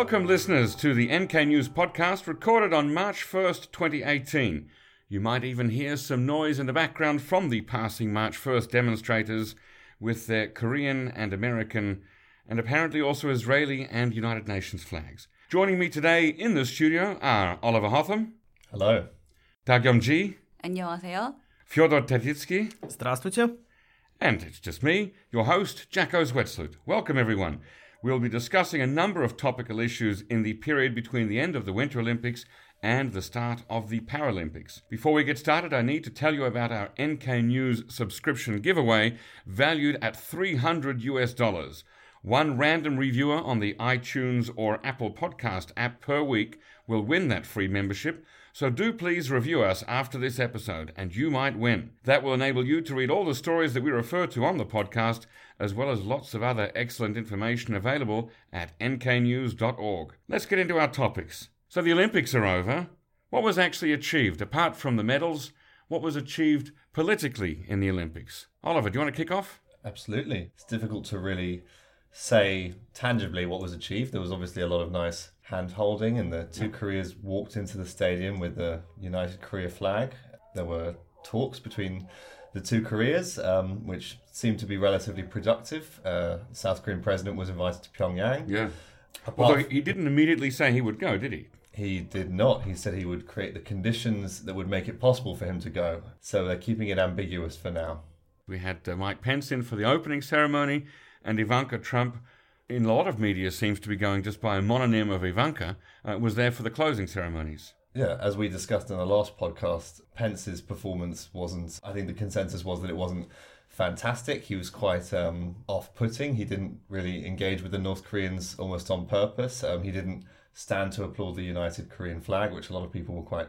Welcome, listeners, to the NK News podcast recorded on March 1st, 2018. You might even hear some noise in the background from the passing March 1st demonstrators with their Korean and American, and apparently also Israeli and United Nations flags. Joining me today in the studio are Oliver Hotham. Hello. Dagyum Ji. 안녕하세요. Fyodor Tertitskiy. Здравствуйте. And it's just me, your host, Jacco Zwetsloot. Welcome, everyone. We'll be discussing a number of topical issues in the period between the end of the Winter Olympics and the start of the Paralympics. Before we get started, I need to tell you about our NK News subscription giveaway valued at 300 US dollars. One random reviewer on the iTunes or Apple Podcast app per week will win that free membership. So do please review us after this episode and you might win. That will enable you to read all the stories that we refer to on the podcast as well as lots of other excellent information available at nknews.org. Let's get into our topics. So the Olympics are over. What was actually achieved apart from the medals? What was achieved politically in the Olympics? Oliver, do you want to kick off? Absolutely. It's difficult to really say tangibly what was achieved. There was obviously a lot of nice hand holding, and the two Koreas walked into the stadium with the United Korea flag. There were talks between the two Koreas, um, which seemed to be relatively productive. Uh, South Korean president was invited to Pyongyang. Yeah. Apart Although he didn't immediately say he would go, did he? He did not. He said he would create the conditions that would make it possible for him to go. So they're keeping it ambiguous for now. We had uh, Mike Pence in for the opening ceremony, and Ivanka Trump, in a lot of media, seems to be going just by a mononym of Ivanka, uh, was there for the closing ceremonies. Yeah, as we discussed in the last podcast, Pence's performance wasn't. I think the consensus was that it wasn't fantastic. He was quite um, off-putting. He didn't really engage with the North Koreans almost on purpose. Um, he didn't stand to applaud the United Korean flag, which a lot of people were quite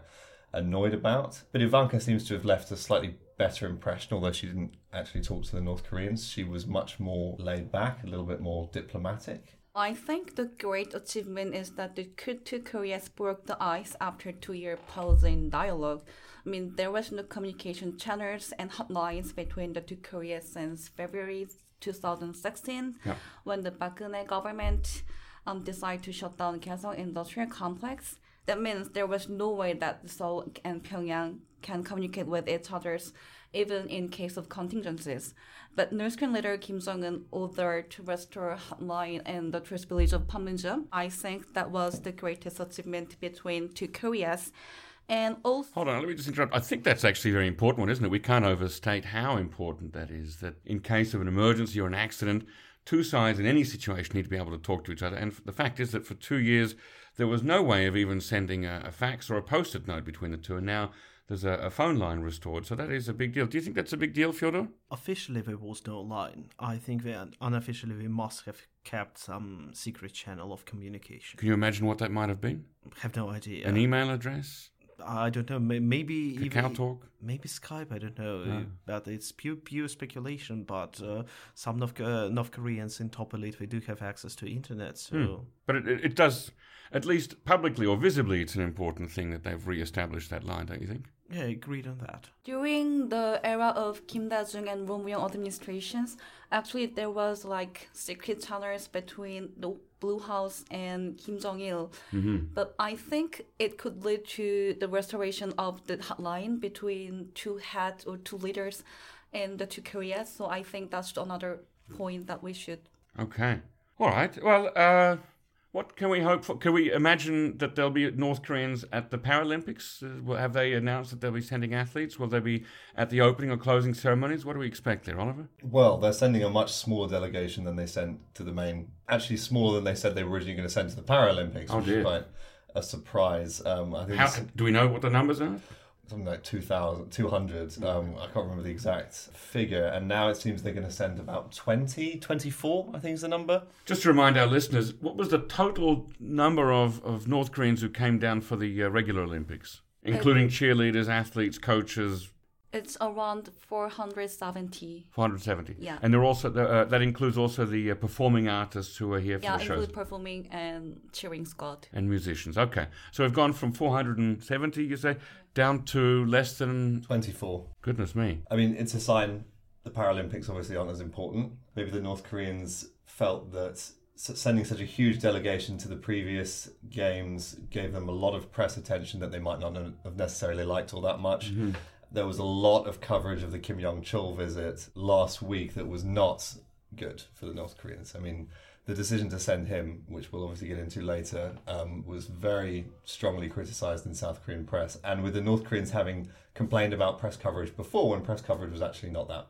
annoyed about. But Ivanka seems to have left a slightly better impression, although she didn't actually talk to the North Koreans. She was much more laid back, a little bit more diplomatic. I think the great achievement is that the two Koreas broke the ice after two-year pause in dialogue. I mean, there was no communication channels and hotlines between the two Koreas since February 2016, Yeah. when the Park Geun-hye government um, decided to shut down Kaesong Industrial Complex. That means there was no way that Seoul and Pyongyang can communicate with each other, even in case of contingencies. But North Korean leader Kim Jong Un ordered to restore hotline and the tourist village of Panmunjom. I think that was the greatest achievement between two Koreas. And also, Hold on, let me just interrupt. I think that's actually a very important one, isn't it? We can't overstate how important that is. That in case of an emergency or an accident, two sides in any situation need to be able to talk to each other. And the fact is that for two years, there was no way of even sending a, a fax or a post it note between the two. And now there's a, a phone line restored. So that is a big deal. Do you think that's a big deal, Fyodor? Officially, there was no line. I think that unofficially, we must have kept some secret channel of communication. Can you imagine what that might have been? I have no idea. An email address? I don't know. Maybe Kakao even Talk? maybe Skype. I don't know. Ah. But it's pure pure speculation. But uh, some North, uh, North Koreans in top elite they do have access to internet. So Hmm. But it, it, it does, at least publicly or visibly, it's an important thing that they've re-established that line, don't you think? Yeah, agreed on that. during the era of Kim Dae-jung and Roh Moo-hyun administrations, actually there was like secret channels between the Blue House and Kim Jong-il. But I think it could lead to the restoration of the hotline between two heads or two leaders in the two Koreas. So I think that's another point that we should Okay. All right. Well, uh, what can we hope for? Can we imagine that there'll be North Koreans at the Paralympics? Uh, have they announced that they'll be sending athletes? Will they be at the opening or closing ceremonies? What do we expect there, Oliver? Well, they're sending a much smaller delegation than they sent to the main. Actually, smaller than they said they were originally going to send to the Paralympics, Oh, which dear. is quite a surprise. Um, I think How, do we know what the numbers are? Something like 2,000, 200. Um, I can't remember the exact figure. And now it seems they're going to send about 20, 24, I think is the number. Just to remind our listeners, what was the total number of, of North Koreans who came down for the uh, regular Olympics, including cheerleaders, athletes, coaches? It's around 470. 470. Yeah. And they're also uh, that includes also the uh, performing artists who are here for Yeah, the shows. Yeah, include performing and cheering squad. and musicians. Okay, so we've gone from 470, you say, down to less than. 24. Goodness me. I mean, it's a sign the Paralympics obviously aren't as important. Maybe the North Koreans felt that sending such a huge delegation to the previous games gave them a lot of press attention that they might not have necessarily liked all that much. There was a lot of coverage of the Kim Yong Chol visit last week that was not good for the North Koreans. I mean, the decision to send him, which we'll obviously get into later, um, was very strongly criticized in South Korean press. And with the North Koreans having complained about press coverage before, when press coverage was actually not that,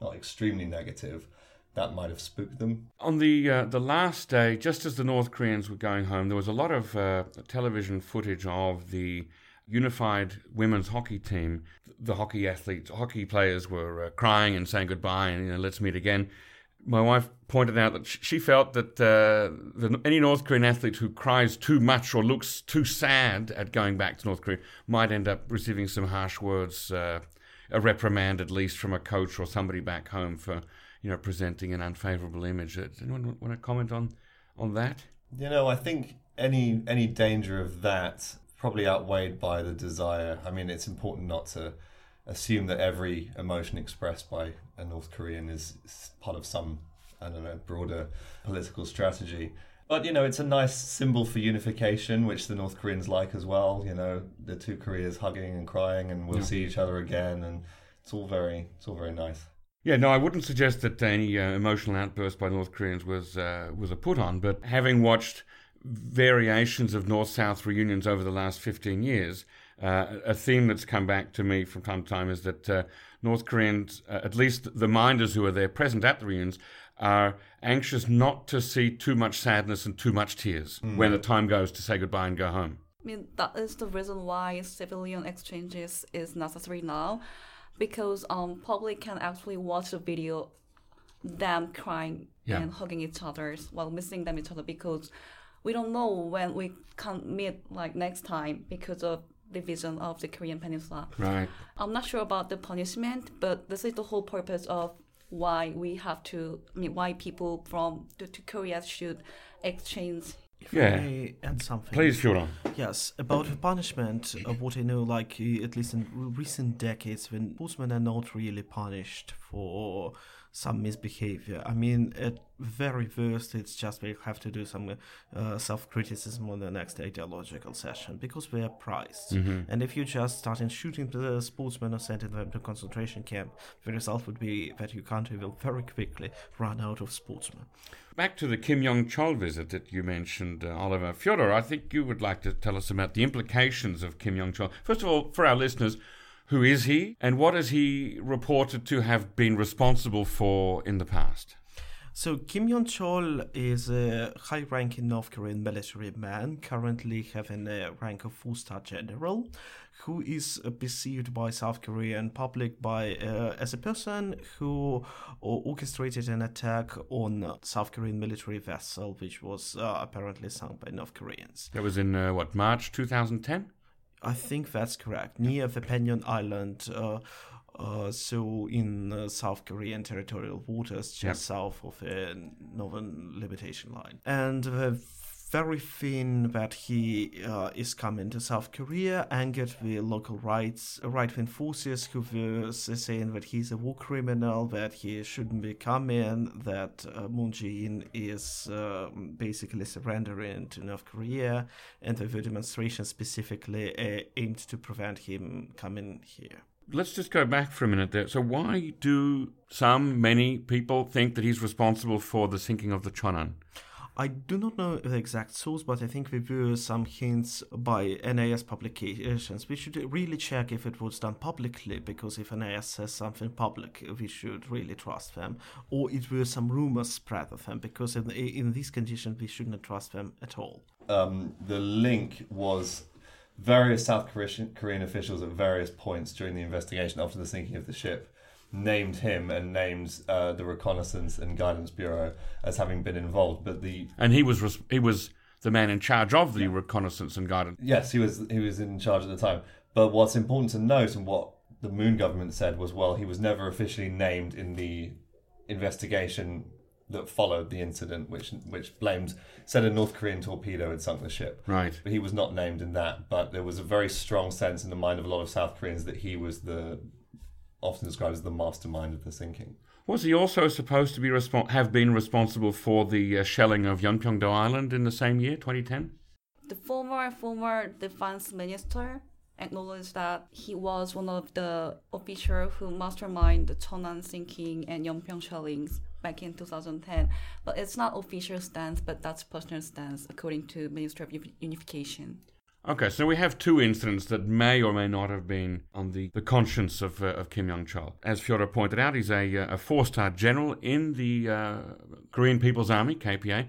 not extremely negative, that might have spooked them. On the uh, the last day, just as the North Koreans were going home, there was a lot of uh, television footage of the unified women's hockey team. The hockey athletes, hockey players were uh, crying and saying goodbye and you know, let's meet again. My wife pointed out that she felt that uh, any North Korean athlete who cries too much or looks too sad at going back to North Korea might end up receiving some harsh words, uh, a reprimand at least from a coach or somebody back home for you know presenting an unfavourable image. Uh, Does anyone want to comment on on that? You know, I think any any danger of that probably outweighed by the desire. I mean, it's important not to assume that every emotion expressed by a North Korean is part of some I don't know broader political strategy. But you know, it's a nice symbol for unification, which the North Koreans like as well. You know, the two Koreas hugging and crying, and we'll Yeah. see each other again, and it's all very, it's all very nice. Yeah, no, I wouldn't suggest that any uh, emotional outburst by North Koreans was uh, was a put on, but having watched variations of North-South reunions over the last 15 years, uh, a theme that's come back to me from time to time is that uh, North Koreans, uh, at least the minders who are there present at the reunions, are anxious not to see too much sadness and too much tears when the time goes to say goodbye and go home. I mean, that is the reason why civilian exchanges is necessary now, because um, public can actually watch the video, them crying Yeah. and hugging each other while missing them each other because we don't know when we can meet like next time because of division of the Korean Peninsula. Right. I'm not sure about the punishment, but this is the whole purpose of why we have to, I mean, why people from the two Koreas should exchange If Yeah. I may add something. Please, Fyodor. Yes, about the punishment, uh, what I know, like uh, at least in recent decades, when sportsmen are not really punished for some misbehavior. I mean, at very worst, it's just we have to do some uh, self-criticism on the next ideological session because we are prized. And if you just start in shooting the sportsmen or sending them to concentration camp, the result would be that your country will very quickly run out of sportsmen. Back to the Kim Yong Chol visit that you mentioned, uh, Oliver. Fyodor, I think you would like to tell us about the implications of Kim Yong Chol. First of all, for our listeners, who is he and what is he reported to have been responsible for in the past? So Kim Yong Chol is a high-ranking North Korean military man, currently having a rank of four-star general, who is perceived by South Korean public by uh, as a person who orchestrated an attack on a South Korean military vessel, which was uh, apparently sunk by North Koreans. That was in, uh, what, March 2010? I think that's correct. Near the Baengnyeong Island, uh, uh, so in uh, South Korean territorial waters, just Yep. south of the northern limitation line. And the very thin that he uh, is coming to South Korea angered the local rights right-wing forces who were saying that he's a war criminal, that he shouldn't be coming, that uh, Moon Jae-in is uh, basically surrendering to North Korea, and the demonstration specifically uh, aimed to prevent him coming here. Let's just go back for a minute there. So, why do some, many people think that he's responsible for the sinking of the Cheonan? I do not know the exact source, but I think there were some hints by NIS publications. We should really check if it was done publicly, because if NIS says something public, we should really trust them. Or it were some rumors spread of them, because in, in these conditions, we shouldn't trust them at all. um, the link was various South Korean officials at various points during the investigation after the sinking of the ship named him and named uh, the Reconnaissance and Guidance Bureau as having been involved. But the And he was res- he was the man in charge of the reconnaissance and guidance. yes, he was he was in charge at the time. But what's important to note and what the Moon government said was, well, he was never officially named in the investigation that followed the incident, which which blamed said a North Korean torpedo had sunk the ship. Right. But he was not named in that. But there was a very strong sense in the mind of a lot of South Koreans that he was the often described as the mastermind of the sinking. Was he also supposed to be respon- have been responsible for the uh, shelling of Yeonpyeong-do Island in the same year, 2010? The former former defense minister acknowledged that he was one of the officials who masterminded the Cheonan sinking and Yeonpyeong shellings back in 2010. But it's not official stance, but that's personal stance according to Ministry of Unification. Okay, so we have two incidents that may or may not have been on the, the conscience of, uh, of Kim Yong Chol. As Fyodor pointed out, he's a, uh, a four star general in the uh, Korean People's Army, KPA,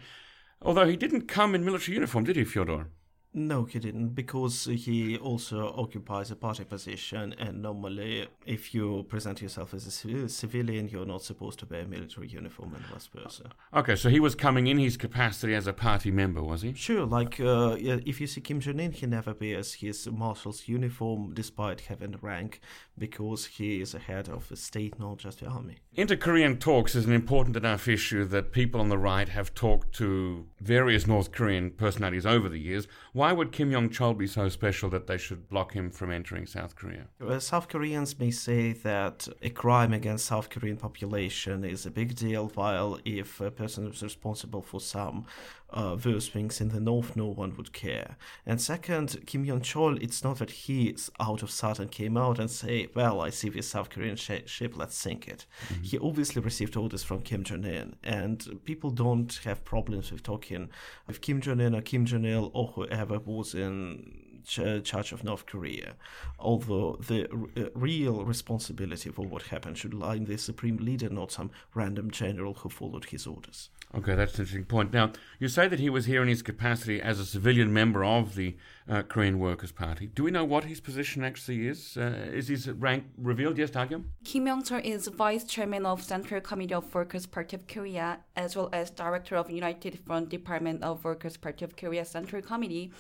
although he didn't come in military uniform, did he, Fyodor? No, he didn't, because he also occupies a party position, and normally, if you present yourself as a civilian, you're not supposed to wear a military uniform and vice versa. Okay, so he was coming in his capacity as a party member, was he? Sure, like uh, if you see Kim Jong Un, he never wears his marshal's uniform despite having rank, because he is a head of the state, not just the army. Inter Korean talks is an important enough issue that people on the right have talked to various North Korean personalities over the years. Why would Kim Yong Chol be so special that they should block him from entering South Korea? Well, South Koreans may say that a crime against South Korean population is a big deal, while if a person is responsible for some uh, those things in the north, no one would care. And second, Kim Yong Chol, it's not that he out of sudden came out and say, "Well, I see this South Korean sh- ship, let's sink it." Mm-hmm. He obviously received orders from Kim Jong Un, and people don't have problems with talking with Kim Jong Un or Kim Jong Il or whoever was in charge of North Korea, although the r- uh, real responsibility for what happened should lie in the supreme leader, not some random general who followed his orders. Okay, that's an interesting point. Now, you say that he was here in his capacity as a civilian member of the uh, Korean Workers' Party. Do we know what his position actually is? Uh, is his rank revealed? Yes, Dagyum? Kim Yong-chol is vice chairman of Central Committee of Workers' Party of Korea, as well as director of United Front Department of Workers' Party of Korea Central Committee,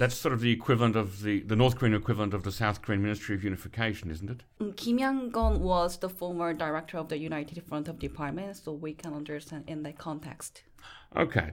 that's sort of the equivalent of the, the North Korean equivalent of the South Korean Ministry of Unification, isn't it? Mm, Kim Yang-gon was the former director of the United Front of Department, so we can understand in that context. Okay.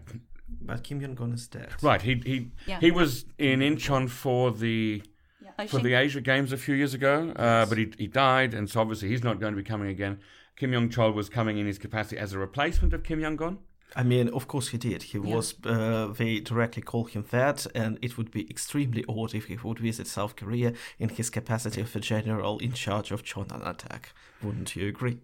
But Kim Yang-gon is dead. Right. He he yeah. he was in Incheon for the yeah, for the Asia Games a few years ago, uh, but he he died, and so obviously he's not going to be coming again. Kim Yong Chol was coming in his capacity as a replacement of Kim Yang-gon. I mean, of course he did. He yeah. was. Uh, they directly call him that, and it would be extremely odd if he would visit South Korea in his capacity of a general in charge of Cheonan attack. Wouldn't you agree?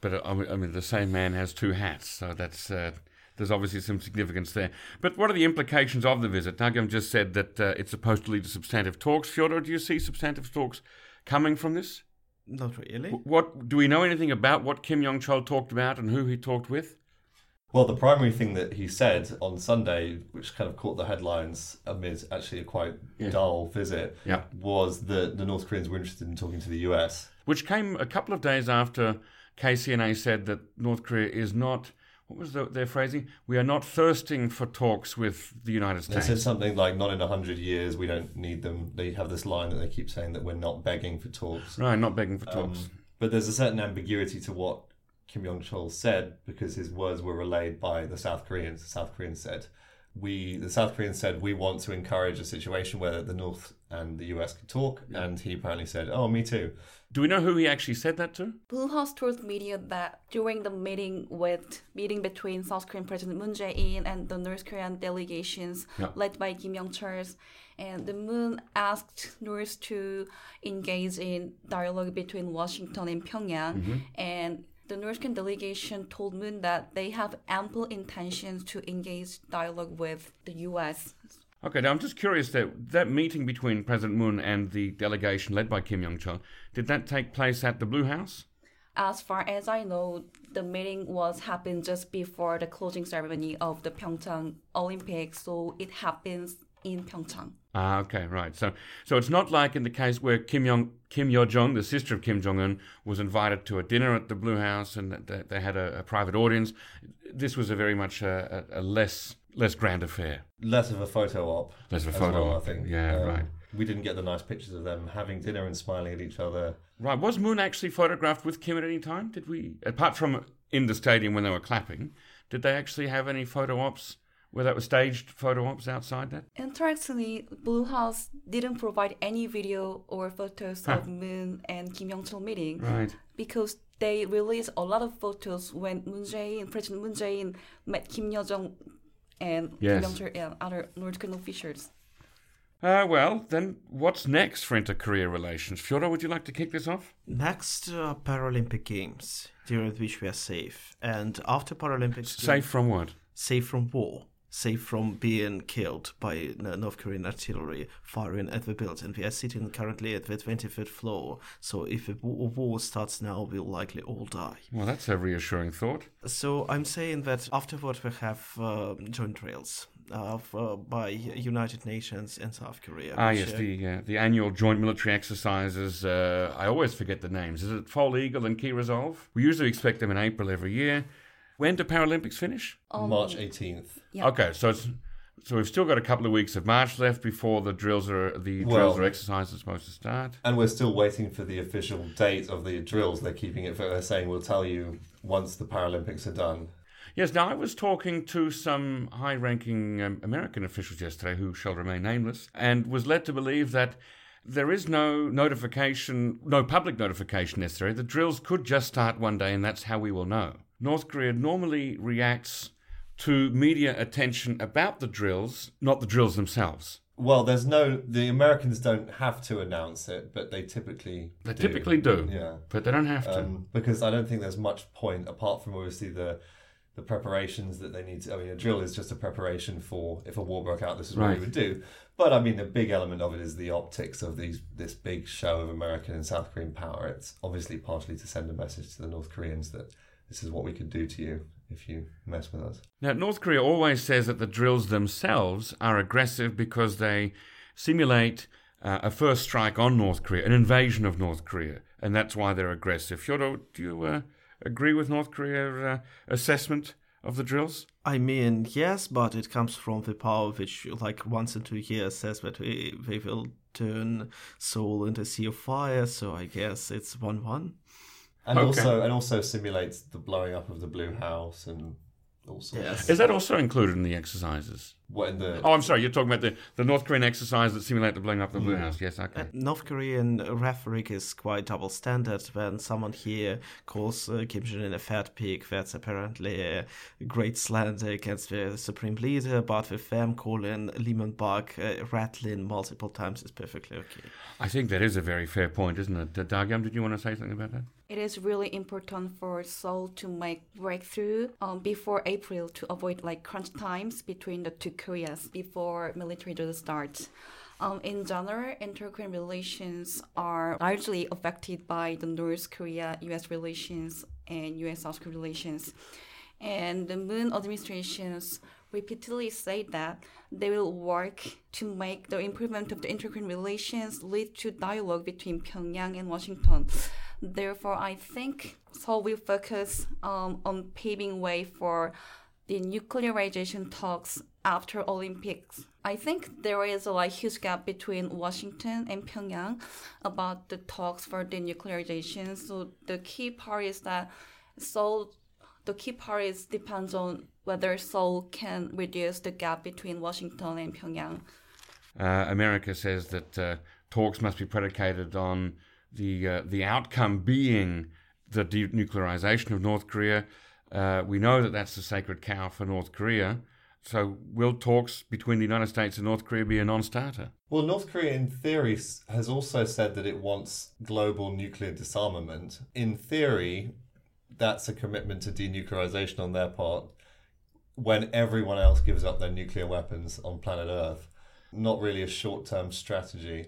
But uh, I mean, the same man has two hats, so that's. Uh, there's obviously some significance there. But what are the implications of the visit? Dagyum just said that uh, it's supposed to lead to substantive talks. Fyodor, do you see substantive talks coming from this? Not really. What do we know anything about what Kim Yong Chol talked about and who he talked with? Well, the primary thing that he said on Sunday, which kind of caught the headlines amid actually a quite yeah. dull visit, yeah. was that the North Koreans were interested in talking to the US. Which came a couple of days after KCNA said that North Korea is not. What was the, their phrasing? We are not thirsting for talks with the United States. They said something like, "Not in a hundred years. We don't need them." They have this line that they keep saying that we're not begging for talks. Right, not begging for talks. Um, but there's a certain ambiguity to what Kim Yong Chol said because his words were relayed by the South Koreans. The South Koreans said, "We." The South Koreans said, "We want to encourage a situation where the North and the US could talk," yeah. and he apparently said, "Oh, me too." Do we know who he actually said that to? Blue House told media that during the meeting with meeting between South Korean President Moon Jae-in and the North Korean delegations yeah. led by Kim Yong Chol, and the Moon asked North to engage in dialogue between Washington and Pyongyang, mm-hmm. and the North Korean delegation told Moon that they have ample intentions to engage dialogue with the U.S. Okay, now I'm just curious that that meeting between President Moon and the delegation led by Kim Yong Chol, did that take place at the Blue House? As far as I know, the meeting was happened just before the closing ceremony of the Pyeongchang Olympics, so it happens in Pyeongchang. Ah, okay, right. So, so it's not like in the case where Kim Yong Kim Yo Jong, the sister of Kim Jong Un, was invited to a dinner at the Blue House, and they, they had a, a, private audience. This was a very much a, a, less less grand affair. Less of a photo op. Less of a photo well, op. I think. Yeah, um, right. We didn't get the nice pictures of them having dinner and smiling at each other. Right. Was Moon actually photographed with Kim at any time? Did we, apart from in the stadium when they were clapping, did they actually have any photo ops where that was staged photo ops outside that? Interestingly, Blue House didn't provide any video or photos Huh. of Moon and Kim Yong Chol meeting Right. because they released a lot of photos when Moon Jae-in, President Moon Jae-in met Kim Yo Jong and Yes. Kim Yong Chol and other North Korean officials. Uh, well, then what's next for inter-Korea relations? Fyodor, would you like to kick this off? Next, uh, Paralympic Games, during which we are safe. And after Paralympics, Safe from what? safe from war, safe from being killed by North Korean artillery firing at the building. We are sitting currently at the 25th floor, so if a war starts now, we'll likely all die. Well, that's a reassuring thought. So I'm saying that afterward we have uh, joint drills of, uh, by United Nations and South Korea. Ah, yes, the uh, the annual joint military exercises. Uh, I always forget the names. Is it Foal Eagle and Key Resolve? We usually expect them in April every year. When do Paralympics finish? Um, March 18th. Yeah. Okay, so it's so we've still got a couple of weeks of March left before the drills are the Well- drills or exercises are supposed to start. And we're still waiting for the official date of the drills. They're keeping it for, they're saying we'll tell you once the Paralympics are done. Yes, now I was talking to some high ranking um, American officials yesterday who shall remain nameless and was led to believe that there is no notification, no public notification necessary. The drills could just start one day and that's how we will know. North Korea normally reacts to media attention about the drills, not the drills themselves. Well, there's no, the Americans don't have to announce it, but they typically They do. typically do, Yeah. but they don't have to. Um, because I don't think there's much point apart from obviously the the preparations that they need to. I mean, a drill is just a preparation for if a war broke out. This is what Right. we would do. But I mean, the big element of it is the optics of these this big show of American and South Korean power. It's obviously partially to send a message to the North Koreans that this is what we could do to you if you mess with us. Now, North Korea always says that the drills themselves are aggressive because they simulate uh, a first strike on North Korea, an invasion of North Korea, and that's why they're aggressive. Fyodor, do you uh, agree with North Korea's uh, assessment of the drills? I mean, yes, but it comes from the power which, like, once in two years says that we, we will turn Seoul into a sea of fire, so I guess it's 1 1. And Okay. also and also simulates the blowing up of the Blue House and all sorts. Yes. Is that also included in the exercises? What in the Oh, I'm sorry, you're talking about the, the North Korean exercise that simulate the blowing up of the Blue House. Yes, okay. North Korean rhetoric is quite double standard. When someone here calls uh, Kim Jong Un a fat pig, that's apparently a great slander against the supreme leader. But with them calling Lee Myung-bak uh, rattling multiple times is perfectly okay. I think that is a very fair point, isn't it? Uh, Dagyum, did you want to say something about that? It is really important for Seoul to make breakthrough um, before April to avoid like crunch times between the two Koreas before military drills start. Um, in general, inter-Korean relations are largely affected by the North Korea-U.S. relations and U.S.-South Korea relations. And the Moon administrations repeatedly say that they will work to make the improvement of the inter-Korean relations lead to dialogue between Pyongyang and Washington. Therefore, I think Seoul will focus um, on paving way for the nuclearization talks after Olympics. I think there is a like huge gap between Washington and Pyongyang about the talks for the nuclearization. So the key part is that Seoul, the key part is depends on whether Seoul can reduce the gap between Washington and Pyongyang. Uh, America says that uh, talks must be predicated on the uh, the outcome being the denuclearization of North Korea. Uh, we know that that's the sacred cow for North Korea. So, will talks between the United States and North Korea be a non-starter? Well, North Korea, in theory, has also said that it wants global nuclear disarmament. In theory, that's a commitment to denuclearization on their part when everyone else gives up their nuclear weapons on planet Earth. Not really a short term strategy.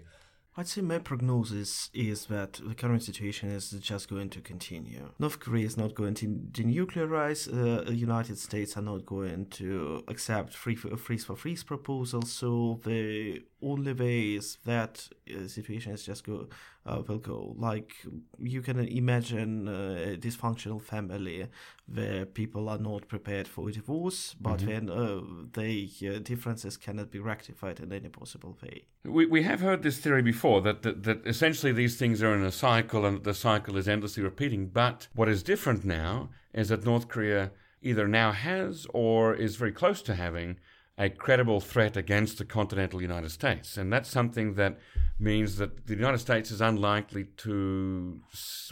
I'd say my prognosis is that the current situation is just going to continue. North Korea is not going to denuclearize. Uh, the United States are not going to accept free for, freeze for freeze proposals. So the only way is that uh, situation is just go uh, will go. Like you can imagine uh, a dysfunctional family where people are not prepared for a divorce, but then uh, the uh, differences cannot be rectified in any possible way. We, we have heard this theory before that, that, that essentially these things are in a cycle and the cycle is endlessly repeating. But what is different now is that North Korea either now has or is very close to having a credible threat against the continental United States. And that's something that means that the United States is unlikely to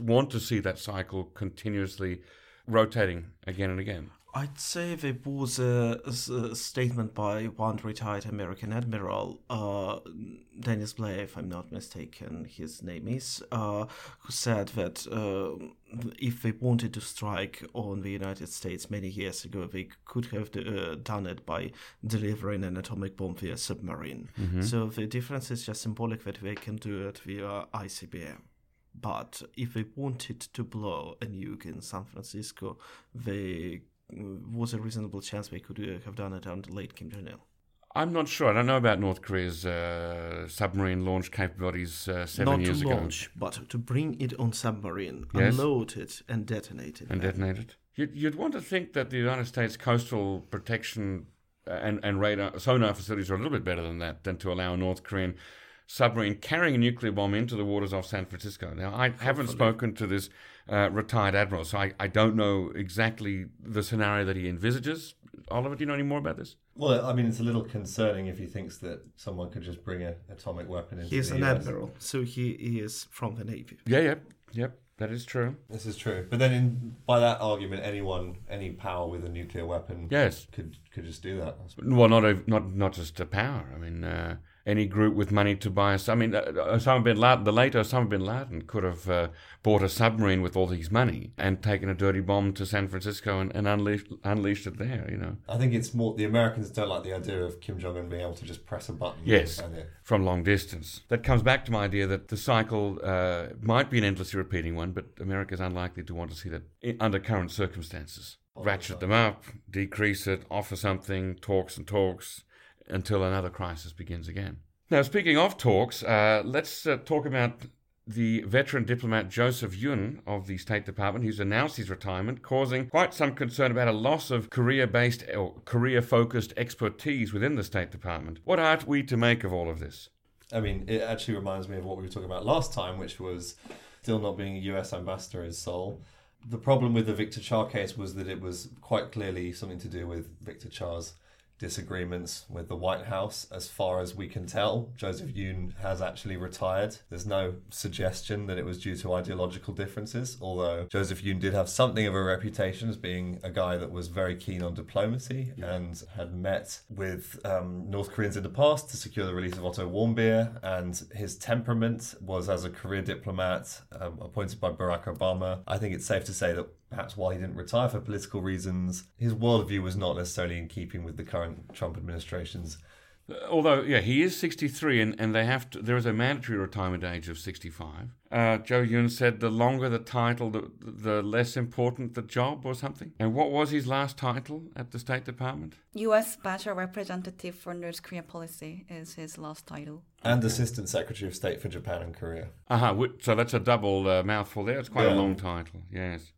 want to see that cycle continuously rotating again and again. I'd say there was a, a, statement by one retired American admiral, uh, Dennis Blair, if I'm not mistaken, his name is, uh, who said that uh, if they wanted to strike on the United States many years ago, they could have uh, done it by delivering an atomic bomb via submarine. Mm-hmm. So the difference is just symbolic that they can do it via ICBM. But if they wanted to blow a nuke in San Francisco, they was a reasonable chance we could uh, have done it under late Kim Jong Il. I'm not sure. I don't know about North Korea's uh, submarine launch capabilities uh, seven not years ago. Not to launch, but to bring it on submarine, yes. unload it, and detonate it. And detonate it. You'd, you'd want to think that the United States coastal protection uh, and, and radar sonar facilities are a little bit better than that, than to allow a North Korean submarine carrying a nuclear bomb into the waters off San Francisco. Now, I Hopefully. haven't spoken to this uh, retired admiral, so I, I don't know exactly the scenario that he envisages. Oliver, do you know any more about this? Well, I mean, it's a little concerning if he thinks that someone could just bring an atomic weapon into He's the an US. admiral, so he, he is from the Navy. Yeah, yeah, yep. That is true. This is true. But then, in, by that argument, anyone, any power with a nuclear weapon, yes, could could just do that. Well, not a, not not just a power. I mean, uh, any group with money to buy us. I mean, uh, Osama bin Laden, the late Osama bin Laden could have uh, bought a submarine with all his money and taken a dirty bomb to San Francisco and, and unleashed, unleashed it there, you know. I think it's more, the Americans don't like the idea of Kim Jong un being able to just press a button. Yes, from long distance. That comes back to my idea that the cycle uh, might be an endlessly repeating one, but America is unlikely to want to see that under current circumstances. Ratchet them up, decrease it, offer something, talks and talks until another crisis begins again. Now, speaking of talks, uh, let's uh, talk about the veteran diplomat Joseph Yun of the State Department, who's announced his retirement, causing quite some concern about a loss of Korea based or Korea focused expertise within the State Department. What are we to make of all of this? I mean, it actually reminds me of what we were talking about last time, which was still not being a US ambassador in Seoul. The problem with the Victor Cha case was that it was quite clearly something to do with Victor Cha's disagreements with the White House. As far as we can tell, Joseph Yun has actually retired. There's no suggestion that it was due to ideological differences, although Joseph Yun did have something of a reputation as being a guy that was very keen on diplomacy yeah. and had met with um, North Koreans in the past to secure the release of Otto Warmbier. And his temperament was as a career diplomat um, appointed by Barack Obama. I think it's safe to say that perhaps while he didn't retire for political reasons, his worldview was not necessarily in keeping with the current Trump administration's. Although, yeah, he is 63, and, and they have to, there is a mandatory retirement age of 65. Uh, Joe Yun said the longer the title, the, the less important the job or something. And what was his last title at the State Department? U.S. Special Representative for North Korea Policy is his last title. And Assistant Secretary of State for Japan and Korea. Uh-huh, so that's a double uh, mouthful there. It's quite yeah. a long title, yes.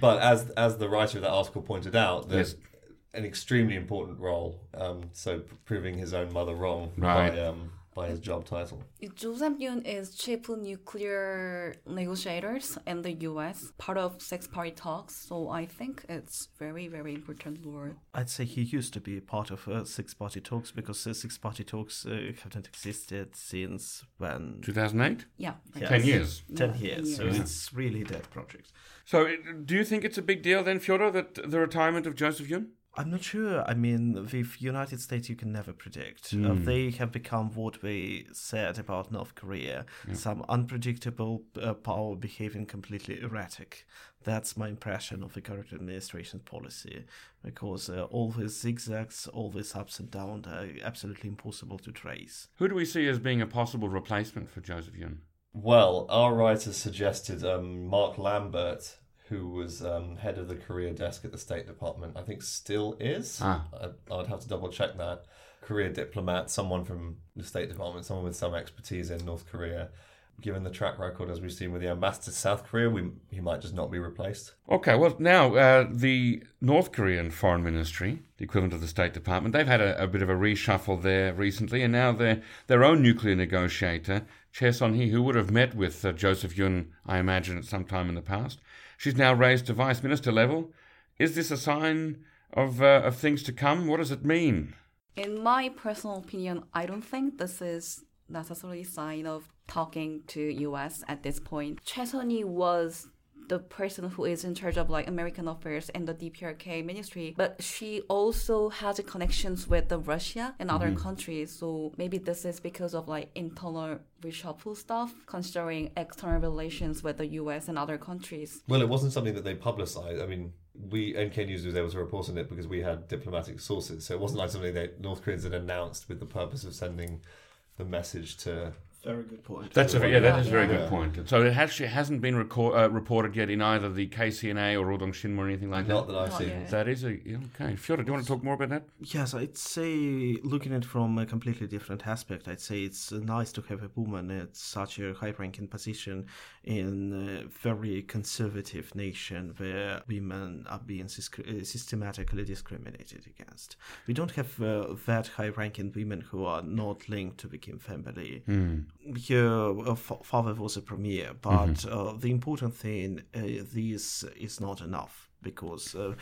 But as as the writer of that article pointed out, there's yes. an extremely important role. Um, so proving his own mother wrong right. by um, by his job title. Joseph Yun is chief nuclear negotiators in the U.S., part of six-party talks. So I think it's very, very important role. I'd say he used to be part of uh, six-party talks because uh, six-party talks uh, haven't existed since when? 2008? Yeah. Yes. Ten years. Ten yeah. years. So yeah. it's really dead project. So do you think it's a big deal then, Fyodor, that the retirement of Joseph Yun? I'm not sure. I mean, with United States, you can never predict. Mm. Uh, hmm. they have become what we said about North Korea: yeah. some unpredictable uh, power behaving completely erratic. That's my impression of the current administration's policy, because uh, all these zigzags, all these ups and downs, are absolutely impossible to trace. Who do we see as being a possible replacement for Joseph Yun? Well, our writer suggested um, Mark Lambert who was um, head of the Korea desk at the State Department, I think still is. Ah. I, would have to double check that. Career diplomat, someone from the State Department, someone with some expertise in North Korea. Given the track record as we've seen with the ambassador to South Korea, we, he might just not be replaced. Okay, well, now uh, the North Korean Foreign Ministry, the equivalent of the State Department, they've had a, a bit of a reshuffle there recently, and now their, their own nuclear negotiator, Choi Son-hee, who would have met with uh, Joseph Yun, I imagine, at some time in the past, She's now raised to vice minister level. Is this a sign of, uh, of things to come? What does it mean? In my personal opinion, I don't think this is necessarily a sign of talking to US at this point. Choi was the person who is in charge of like American affairs in the DPRK ministry, but she also has connections with the Russia and other mm-hmm. countries. So maybe this is because of like internal reshuffle stuff, considering external relations with the US and other countries. Well, it wasn't something that they publicized. I mean, we NK News was able to report on it because we had diplomatic sources. So it wasn't like something that North Koreans had announced with the purpose of sending the message to. Very good point. That's a, yeah, that is a very Yeah. good point. So it actually hasn't been record, uh, reported yet in either the KCNA or Rodong Sinmun or anything like Not that. that I've Not seen. yet. That is a okay. Fyodor, do you want to talk more about that? Yes, I'd say looking at it from a completely different aspect, I'd say it's uh, nice to have a woman at such a high-ranking position in a very conservative nation where women are being uh, systematically discriminated against. We don't have uh, that high-ranking women who are not linked to the Kim family. Her uh, fa- father was a premier, but uh, the important thing, uh, this is not enough because uh,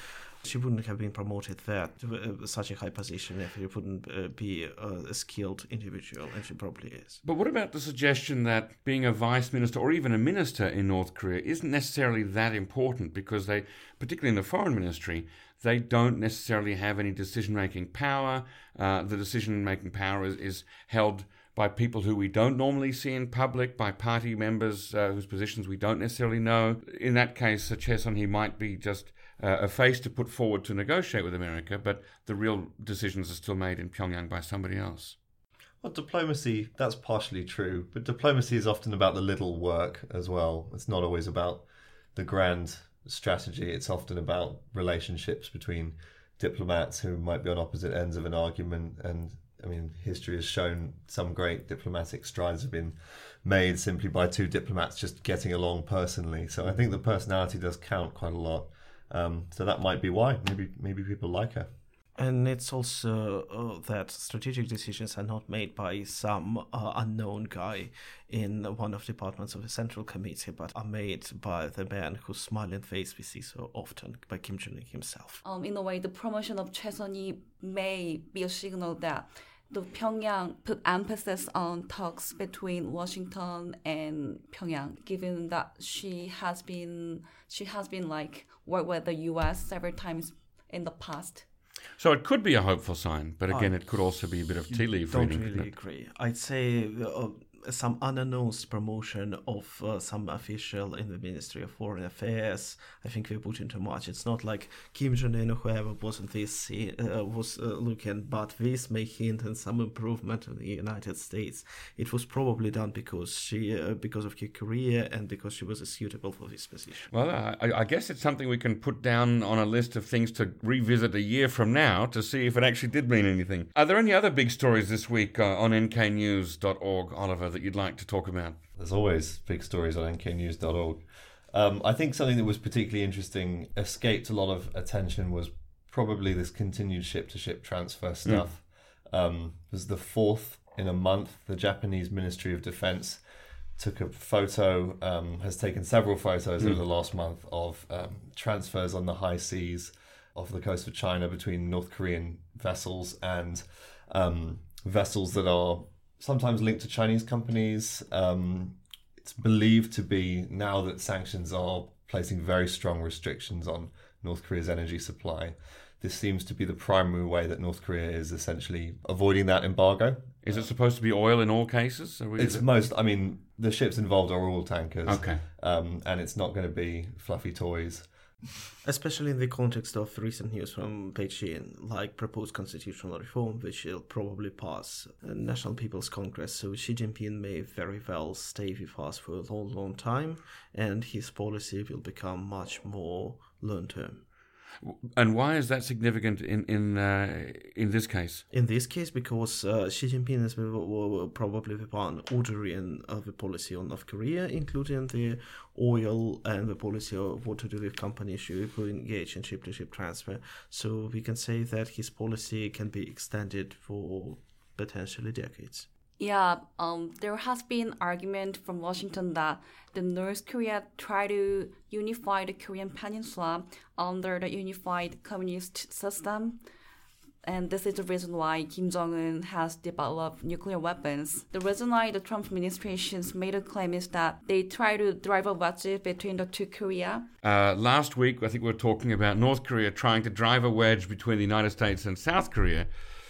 she wouldn't have been promoted there to uh, such a high position if she wouldn't uh, be uh, a skilled individual, and she probably is. But what about the suggestion that being a vice minister or even a minister in North Korea isn't necessarily that important because they, particularly in the foreign ministry, they don't necessarily have any decision making power. Uh, the decision making power is, is held by people who we don't normally see in public, by party members uh, whose positions we don't necessarily know. In that case, Choi Son-hee might be just uh, a face to put forward to negotiate with America, but the real decisions are still made in Pyongyang by somebody else. Well, diplomacy, that's partially true, but diplomacy is often about the little work as well. It's not always about the grand strategy, it's often about relationships between diplomats who might be on opposite ends of an argument. And I mean, history has shown some great diplomatic strides have been made simply by two diplomats just getting along personally. So I think the personality does count quite a lot. Um, so that might be why. Maybe maybe people like her. And it's also uh, that strategic decisions are not made by some uh, unknown guy in one of the departments of the Central Committee, but are made by the man whose smiling face we see so often, by Kim Jong Un himself. Um, in a way, the promotion of Choi Son-hee may be a signal that the Pyongyang put emphasis on talks between Washington and Pyongyang, given that she has been she has been like worked with the U.S. several times in the past. So it could be a hopeful sign, but again, it could also be a bit of tea leaf Don't reading. really agree. I'd say uh, some unannounced promotion of uh, some official in the Ministry of Foreign Affairs. I think we put in too much. It's not like Kim Jong Un or whoever wasn't this uh, was uh, looking, but this may hint at some improvement in the United States. It was probably done because she, uh, because of her career and because she was suitable for this position. Well, I, I guess it's something we can put down on a list of things to revisit a year from now to see if it actually did mean anything. Are there any other big stories this week uh, on nknews.org, Oliver, that you'd like to talk about? There's always big stories on nknews.org. Um, I think something that was particularly interesting, escaped a lot of attention, was probably this continued ship to ship transfer stuff. Um, it was the fourth in a month. The Japanese Ministry of Defense took a photo, um, has taken several photos over the last month of um, transfers on the high seas off the coast of China between North Korean vessels and um, vessels that are sometimes linked to Chinese companies. Um, it's believed to be now that sanctions are placing very strong restrictions on North Korea's energy supply. This seems to be the primary way that North Korea is essentially avoiding that embargo. Is it supposed to be oil in all cases? It's it- most, I mean, the ships involved are all tankers. Okay. Um, and it's not going to be fluffy toys. Especially in the context of recent news from Beijing, like proposed constitutional reform, which will probably pass National People's Congress. So Xi Jinping may very well stay with us for a long, long time, and his policy will become much more long term. And why is that significant in in uh, in this case? In this case, because uh, Xi Jinping is probably the one ordering uh, the policy on North Korea, including the oil and the policy of what to do with companies who engage in ship-to-ship transfer. So we can say that his policy can be extended for potentially decades. Yeah, um, there has been argument from Washington that the North Korea try to unify the Korean Peninsula under the unified communist system, And this is the reason why Kim Jong un has developed nuclear weapons. The reason why the Trump administration's made a claim is that they try to drive a wedge between the two Korea. Uh, last week, I think we were talking about North Korea trying to drive a wedge between the United States and South Korea.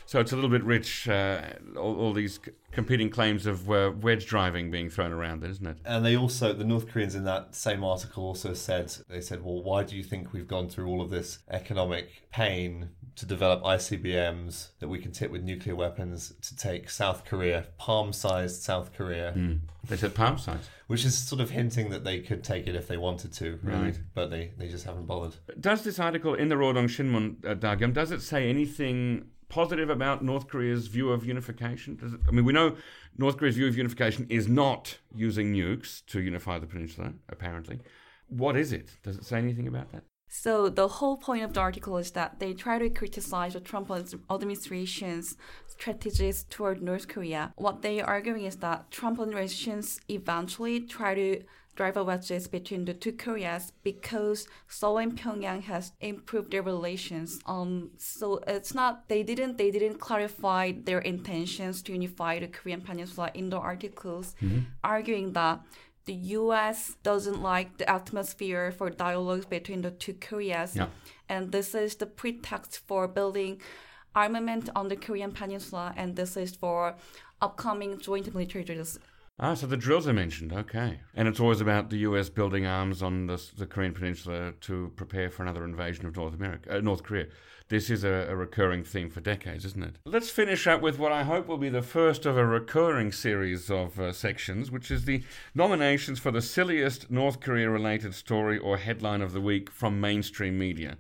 So it's a little bit rich, uh, all, all, these competing claims of uh, wedge driving being thrown around, isn't it? And they also, the North Koreans in that same article also said, they said, well, why do you think we've gone through all of this economic pain to develop ICBMs that we can tip with nuclear weapons to take South Korea, palm sized South Korea? Mm. They said palm sized. Which is sort of hinting that they could take it if they wanted to, really, right. but they, they just haven't bothered. Does this article in the Rodong Sinmun, uh, Dagyum, does it say anything positive about North Korea's view of unification? It, I mean, we know North Korea's view of unification is not using nukes to unify the peninsula, apparently. What is it? Does it say anything about that? So the whole point of the article is that they try to criticize the Trump administration's strategies toward North Korea. What they are arguing is that Trump administrations eventually try to drive a wedges between the two Koreas because Seoul and Pyongyang has improved their relations. Um, so it's not they didn't they didn't clarify their intentions to unify the Korean Peninsula in the articles, mm-hmm. arguing that the U.S. doesn't like the atmosphere for dialogues between the two Koreas, yeah. and this is the pretext for building armament on the Korean Peninsula, and this is for upcoming joint military drills Ah, so the drills are mentioned, okay. And it's always about the US building arms on the, the Korean Peninsula to prepare for another invasion of North America, uh, North Korea. This is a, a, recurring theme for decades, isn't it? Let's finish up with what I hope will be the first of a recurring series of uh, sections, which is the nominations for the silliest North Korea related story or headline of the week from mainstream media.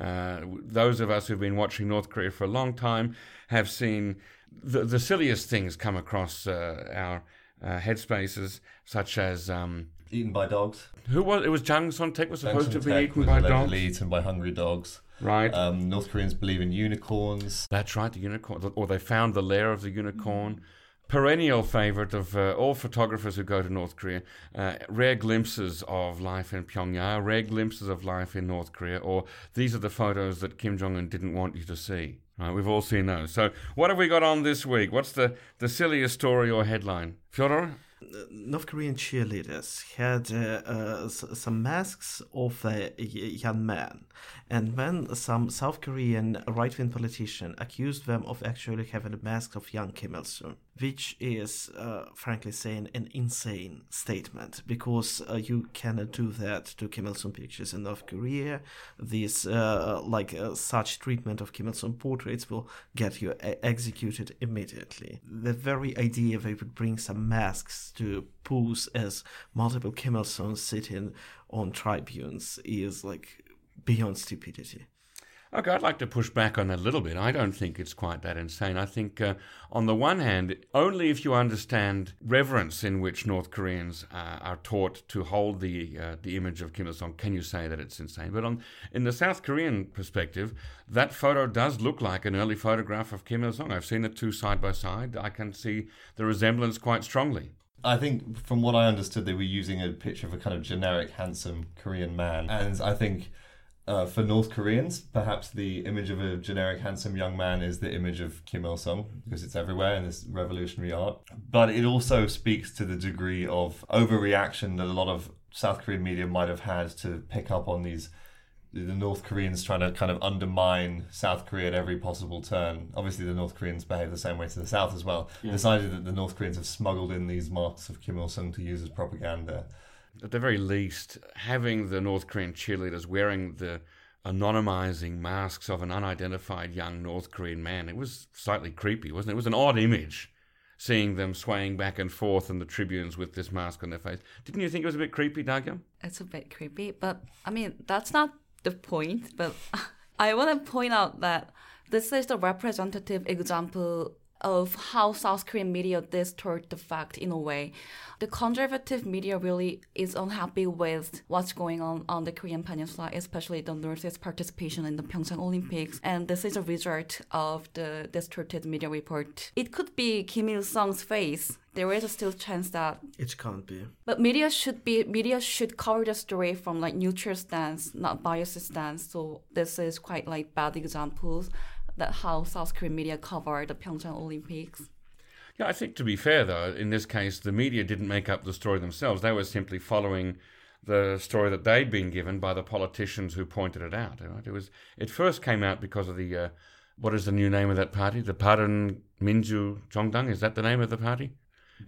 Uh, those of us who've been watching North Korea for a long time have seen the, the silliest things come across uh, our uh, headspaces, such as um, eaten by dogs. Who was it? Was Jang Song Thaek was supposed to be eaten by dogs. Eaten by hungry dogs. Right. Um, North Koreans believe in unicorns. That's right, the unicorn, or they found the lair of the unicorn. Perennial favorite of uh, all photographers who go to North Korea. Uh, rare glimpses of life in Pyongyang, rare glimpses of life in North Korea, or these are the photos that Kim Jong Un didn't want you to see. Right, we've all seen those. So, what have we got on this week? What's the, the silliest story or headline? Fyodor? North Korean cheerleaders had uh, uh, some masks of a young man, and when some South Korean right-wing politician accused them of actually having a mask of young Kim Il Sung, which is, uh, frankly saying, an insane statement because uh, you cannot do that to Kim Il Sung pictures in North Korea. This, uh, like uh, such treatment of Kim Il Sung portraits, will get you a- executed immediately. The very idea they would bring some masks to pose as multiple Kim Il sung sitting on tribunes is like beyond stupidity. Okay, I'd like to push back on that a little bit. I don't think it's quite that insane. I think, uh, on the one hand, only if you understand reverence in which North Koreans uh, are taught to hold the uh, the image of Kim Il Sung can you say that it's insane. But on in the South Korean perspective, that photo does look like an early photograph of Kim Il Sung. I've seen the two side by side. I can see the resemblance quite strongly. I think, from what I understood, they were using a picture of a kind of generic, handsome Korean man, and I think uh, for North Koreans, perhaps the image of a generic, handsome young man is the image of Kim Il Sung because it's everywhere in this revolutionary art. But it also speaks to the degree of overreaction that a lot of South Korean media might have had to pick up on these the North Koreans trying to kind of undermine South Korea at every possible turn. Obviously, the North Koreans behave the same way to the South as well. Yeah. Decided that the North Koreans have smuggled in these marks of Kim Il Sung to use as propaganda at the very least, having the North Korean cheerleaders wearing the anonymizing masks of an unidentified young North Korean man, it was slightly creepy, wasn't it? It was an odd image seeing them swaying back and forth in the tribunes with this mask on their face. Didn't you think it was a bit creepy, Dagyum? It's a bit creepy, but I mean, that's not the point. But I want to point out that this is the representative example of how South Korean media distort the fact in a way. The conservative media really is unhappy with what's going on on the Korean Peninsula, especially the North's participation in the Pyeongchang Olympics. And this is a result of the distorted media report. It could be Kim Il Sung's face there is a still chance that it can't be. But media should be media should cover the story from like neutral stance, not biased stance. So this is quite like bad examples that how South Korean media covered the Pyeongchang Olympics. Yeah, I think to be fair, though, in this case, the media didn't make up the story themselves. They were simply following the story that they'd been given by the politicians who pointed it out. Right? It was it first came out because of the uh, what is the new name of that party? The Bareun Minju Jongdang is that the name of the party?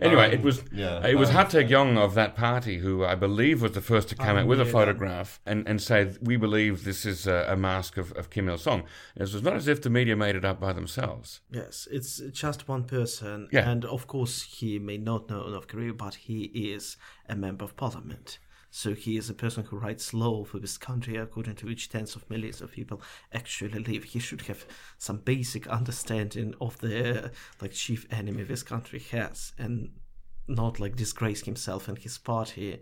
Anyway, it Um, was yeah, it was um, Ha Tae-gyong of that party who I believe was the first to come out with a yeah. photograph and, and say we believe this is a, a mask of, of Kim Il Sung. It was not as if the media made it up by themselves. Yes, it's just one person, Yeah. and of course he may not know North Korea, but he is a member of parliament. So he is a person who writes law for this country, according to which tens of millions of people actually live. He should have some basic understanding of the like chief enemy this country has, and not like disgrace himself and his party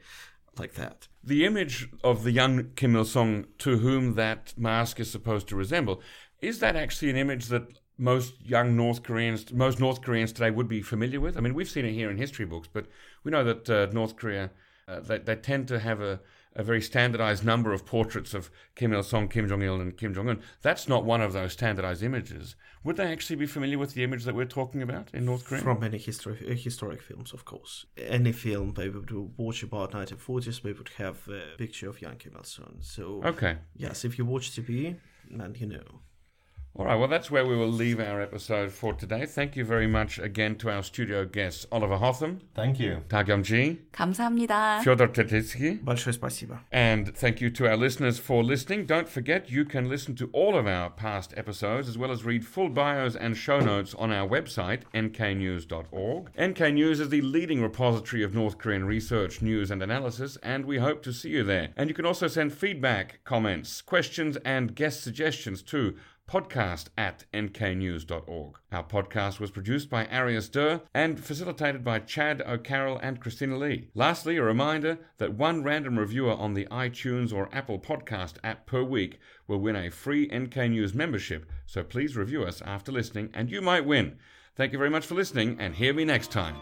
like that. The image of the young Kim Il Sung to whom that mask is supposed to resemble, is that actually an image that most young North Koreans, most North Koreans today would be familiar with? I mean, we've seen it here in history books, but we know that uh, North Korea, uh, they, they tend to have a, a very standardized number of portraits of Kim Il Sung, Kim Jong il, and Kim Jong un. That's not one of those standardized images. Would they actually be familiar with the image that we're talking about in North Korea? From many history, uh, historic films, of course. Any film they would watch about 1940s, they would have a picture of young Kim Il Sung. So, Okay. yes, if you watch TV, then you know. All right, well, that's where we will leave our episode for today. Thank you very much again to our studio guests, Oliver Hotham. Thank you. Ta Ji. 감사합니다. Fyodor Tertitskiy. Большое спасибо. And thank you to our listeners for listening. Don't forget, you can listen to all of our past episodes as well as read full bios and show notes on our website, nknews.org. NK News is the leading repository of North Korean research, news, and analysis, and we hope to see you there. And you can also send feedback, comments, questions, and guest suggestions too podcast at nknews.org. Our podcast was produced by Arius Durr and facilitated by Chad O'Carroll and Christina Lee. Lastly, a reminder that one random reviewer on the iTunes or Apple Podcast app per week will win a free NK News membership, so please review us after listening and you might win. Thank you very much for listening and hear me next time.